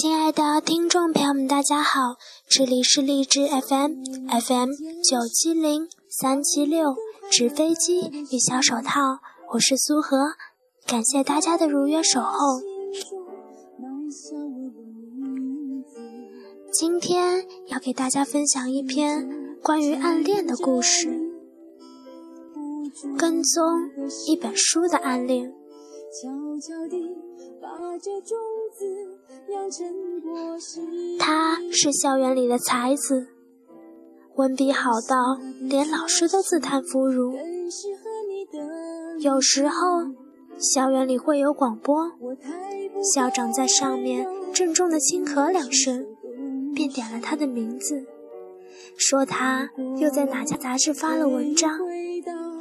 亲爱的听众朋友们，大家好，这里是荔枝 FM FM 九七零三七六纸飞机与小手套，我是苏荷，感谢大家的如约守候。今天要给大家分享一篇关于暗恋的故事，跟踪一本书的暗恋。悄悄地把这种他是校园里的才子，文笔好到连老师都自叹弗如。有时候校园里会有广播，校长在上面郑重的轻咳两声，便点了他的名字，说他又在哪家杂志发了文章，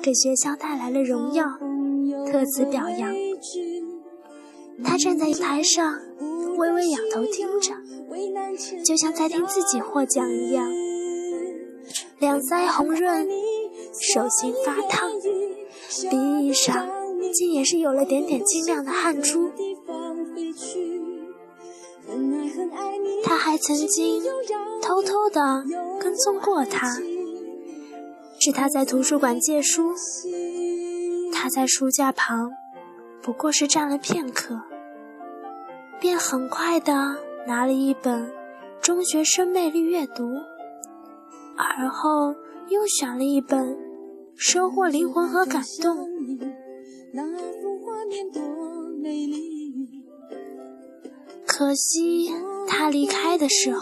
给学校带来了荣耀，特此表扬。他站在台上，微微仰头听着，就像在听自己获奖一样。两腮红润，手心发烫，鼻翼上竟也是有了点点晶亮的汗珠。他还曾经偷偷的跟踪过他，是他在图书馆借书，他在书架旁。不过是站了片刻，便很快地拿了一本《中学生魅力阅读》，而后又选了一本《收获灵魂和感动》。可惜他离开的时候，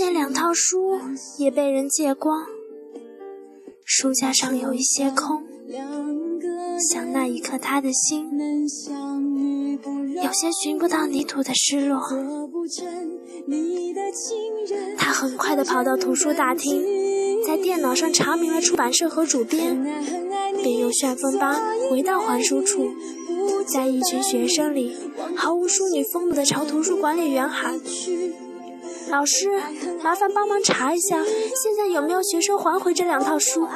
那两套书也被人借光，书架上有一些空。想那一刻，他的心有些寻不到泥土的失落。他很快地跑到图书大厅，在电脑上查明了出版社和主编，便用旋风般回到还书处，在一群学生里毫无淑女风度地朝图书管理员喊：“老师，麻烦帮忙查一下，现在有没有学生还回这两套书？”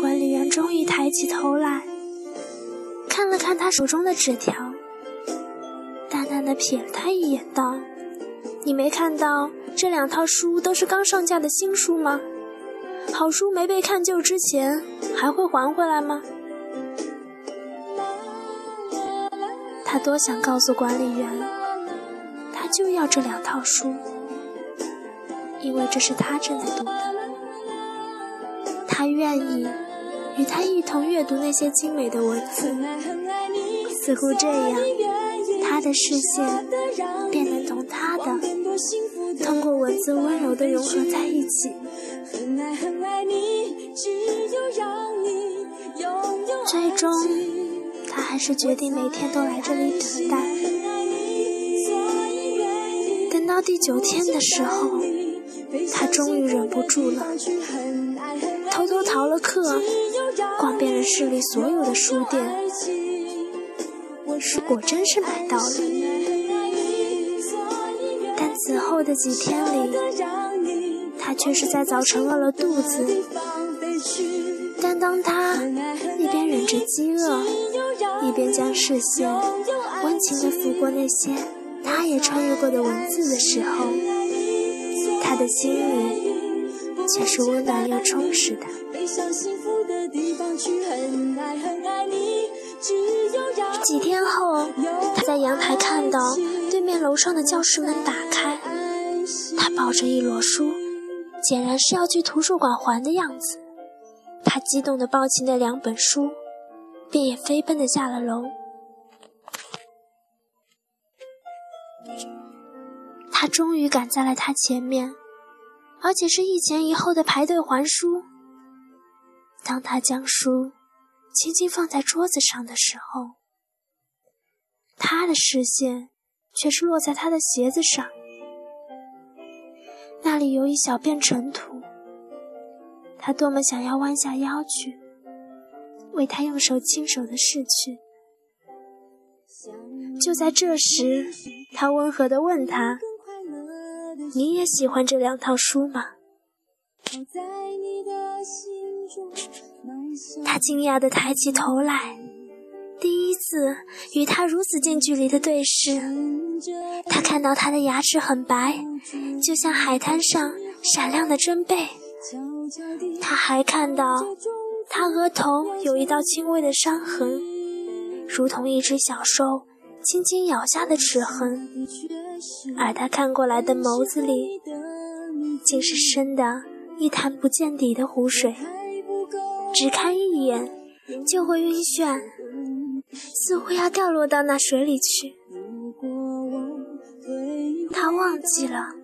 管理员终于抬起头来，看了看他手中的纸条，淡淡的瞥了他一眼，道：“你没看到这两套书都是刚上架的新书吗？好书没被看旧之前，还会还回来吗？”他多想告诉管理员，他就要这两套书，因为这是他正在读的。他愿意与他一同阅读那些精美的文字，似乎这样，他的视线便能同他的通过文字温柔的融合在一起。最终，他还是决定每天都来这里等待。等到第九天的时候，他终于忍不住了。偷偷逃了课，逛遍了市里所有的书店，书果真是买到了。但此后的几天里，他却是在早晨饿了肚子。但当他一边忍着饥饿，一边将视线温情地拂过那些他也穿越过的文字的时候，他的心里。却是温暖又充实的。几天后，他在阳台看到对面楼上的教室门打开，他抱着一摞书，显然是要去图书馆还的样子。他激动地抱起那两本书，便也飞奔地下了楼。他终于赶在了他前面。而且是一前一后的排队还书。当他将书轻轻放在桌子上的时候，他的视线却是落在他的鞋子上，那里有一小片尘土。他多么想要弯下腰去，为他用手亲手的拭去。就在这时，他温和地问他。你也喜欢这两套书吗？他惊讶地抬起头来，第一次与他如此近距离的对视，他看到他的牙齿很白，就像海滩上闪亮的针贝。他还看到他额头有一道轻微的伤痕，如同一只小兽轻轻咬下的齿痕。而他看过来的眸子里，竟是深的一潭不见底的湖水，只看一眼就会晕眩，似乎要掉落到那水里去。他忘记了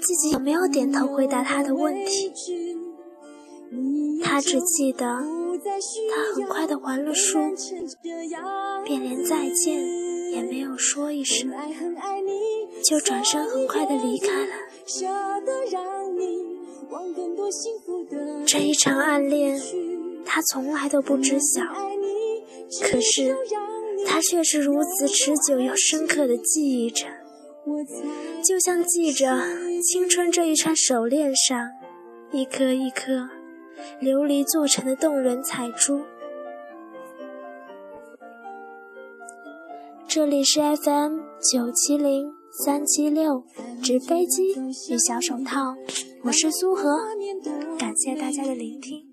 自己有没有点头回答他的问题，他只记得他很快的还了书，便连再见。也没有说一声，就转身很快的离开了。这一场暗恋，他从来都不知晓，可是他却是如此持久又深刻的记忆着，就像记着青春这一串手链上一颗一颗琉璃做成的动人彩珠。这里是 FM 九七零三七六，纸飞机与小手套，我是苏荷，感谢大家的聆听。